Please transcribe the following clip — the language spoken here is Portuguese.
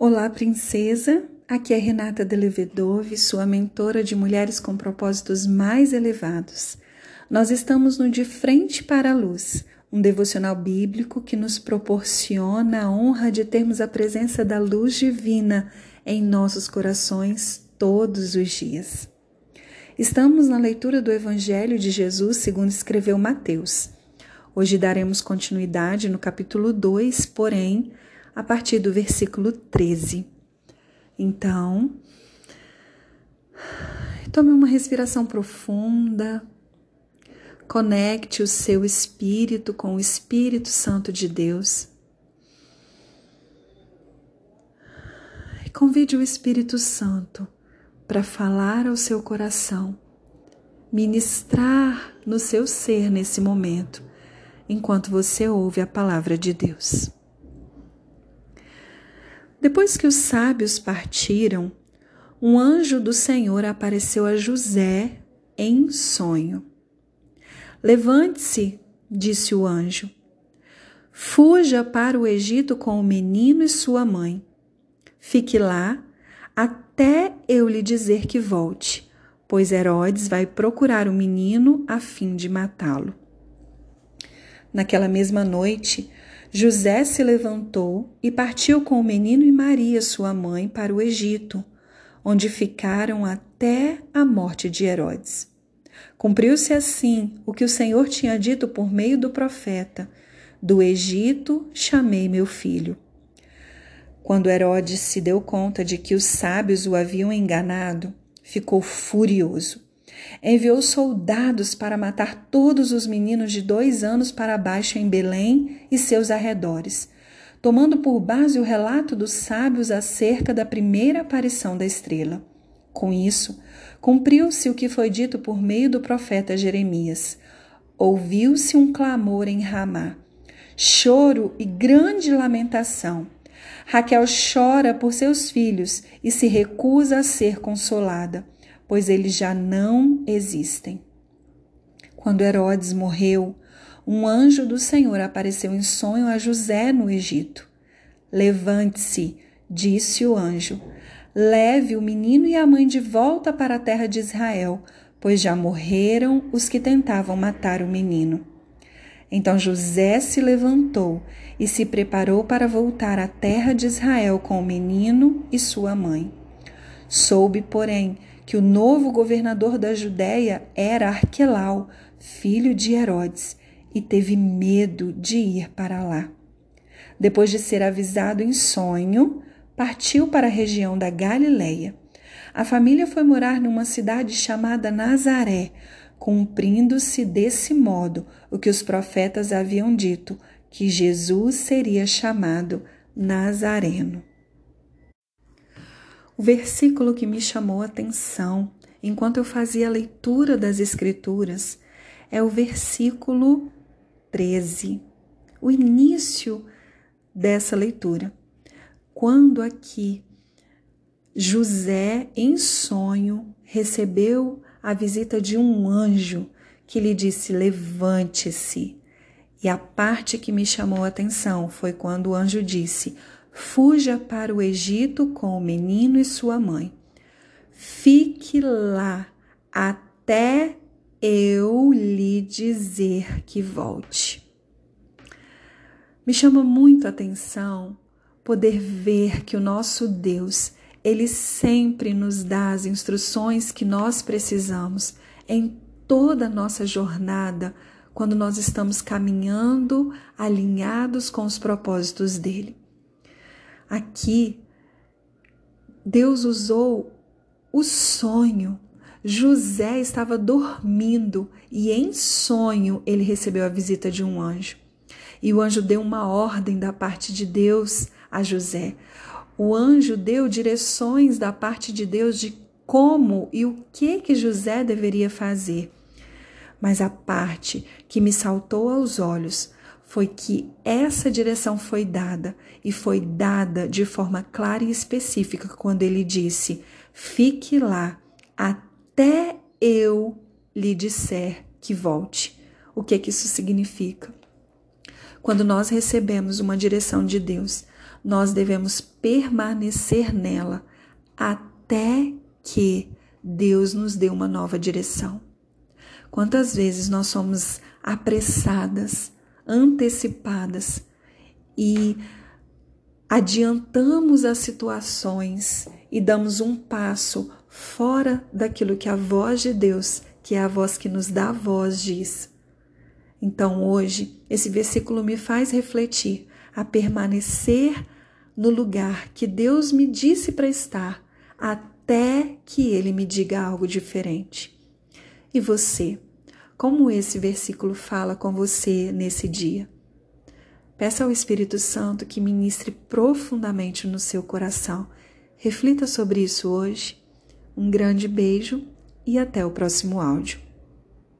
Olá, princesa! Aqui é Renata Delevedove, sua mentora de mulheres com propósitos mais elevados. Nós estamos no De Frente para a Luz, um devocional bíblico que nos proporciona a honra de termos a presença da luz divina em nossos corações todos os dias. Estamos na leitura do Evangelho de Jesus segundo escreveu Mateus. Hoje daremos continuidade no capítulo 2, porém, a partir do versículo 13. Então, tome uma respiração profunda, conecte o seu espírito com o Espírito Santo de Deus. E convide o Espírito Santo para falar ao seu coração, ministrar no seu ser nesse momento, enquanto você ouve a palavra de Deus. Depois que os sábios partiram, um anjo do Senhor apareceu a José em sonho. Levante-se, disse o anjo. Fuja para o Egito com o menino e sua mãe. Fique lá até eu lhe dizer que volte, pois Herodes vai procurar o menino a fim de matá-lo. Naquela mesma noite, José se levantou e partiu com o menino e Maria, sua mãe, para o Egito, onde ficaram até a morte de Herodes. Cumpriu-se assim o que o Senhor tinha dito por meio do profeta: Do Egito chamei meu filho. Quando Herodes se deu conta de que os sábios o haviam enganado, ficou furioso Enviou soldados para matar todos os meninos de dois anos para baixo em Belém e seus arredores, tomando por base o relato dos sábios acerca da primeira aparição da estrela. Com isso, cumpriu-se o que foi dito por meio do profeta Jeremias. Ouviu-se um clamor em Ramá, choro e grande lamentação. Raquel chora por seus filhos e se recusa a ser consolada pois eles já não existem. Quando Herodes morreu, um anjo do Senhor apareceu em sonho a José no Egito. Levante-se, disse o anjo, leve o menino e a mãe de volta para a terra de Israel, pois já morreram os que tentavam matar o menino. Então José se levantou e se preparou para voltar à terra de Israel com o menino e sua mãe. Soube, porém, que o novo governador da Judéia era Arquelau, filho de Herodes, e teve medo de ir para lá. Depois de ser avisado em sonho, partiu para a região da Galileia. A família foi morar numa cidade chamada Nazaré, cumprindo-se desse modo o que os profetas haviam dito, que Jesus seria chamado Nazareno. O versículo que me chamou a atenção enquanto eu fazia a leitura das Escrituras é o versículo 13, o início dessa leitura. Quando aqui José, em sonho, recebeu a visita de um anjo que lhe disse: Levante-se. E a parte que me chamou a atenção foi quando o anjo disse: Fuja para o Egito com o menino e sua mãe. Fique lá até eu lhe dizer que volte. Me chama muito a atenção poder ver que o nosso Deus, ele sempre nos dá as instruções que nós precisamos em toda a nossa jornada, quando nós estamos caminhando alinhados com os propósitos dele. Aqui, Deus usou o sonho. José estava dormindo e, em sonho, ele recebeu a visita de um anjo. E o anjo deu uma ordem da parte de Deus a José. O anjo deu direções da parte de Deus de como e o que que José deveria fazer. Mas a parte que me saltou aos olhos foi que essa direção foi dada e foi dada de forma clara e específica quando ele disse: Fique lá até eu lhe disser que volte. O que que isso significa? Quando nós recebemos uma direção de Deus, nós devemos permanecer nela até que Deus nos dê uma nova direção. Quantas vezes nós somos apressadas, antecipadas e adiantamos as situações e damos um passo fora daquilo que a voz de Deus, que é a voz que nos dá a voz, diz. Então hoje, esse versículo me faz refletir a permanecer no lugar que Deus me disse para estar, até que Ele me diga algo diferente. E você? Como esse versículo fala com você nesse dia? Peça ao Espírito Santo que ministre profundamente no seu coração. Reflita sobre isso hoje. Um grande beijo e até o próximo áudio.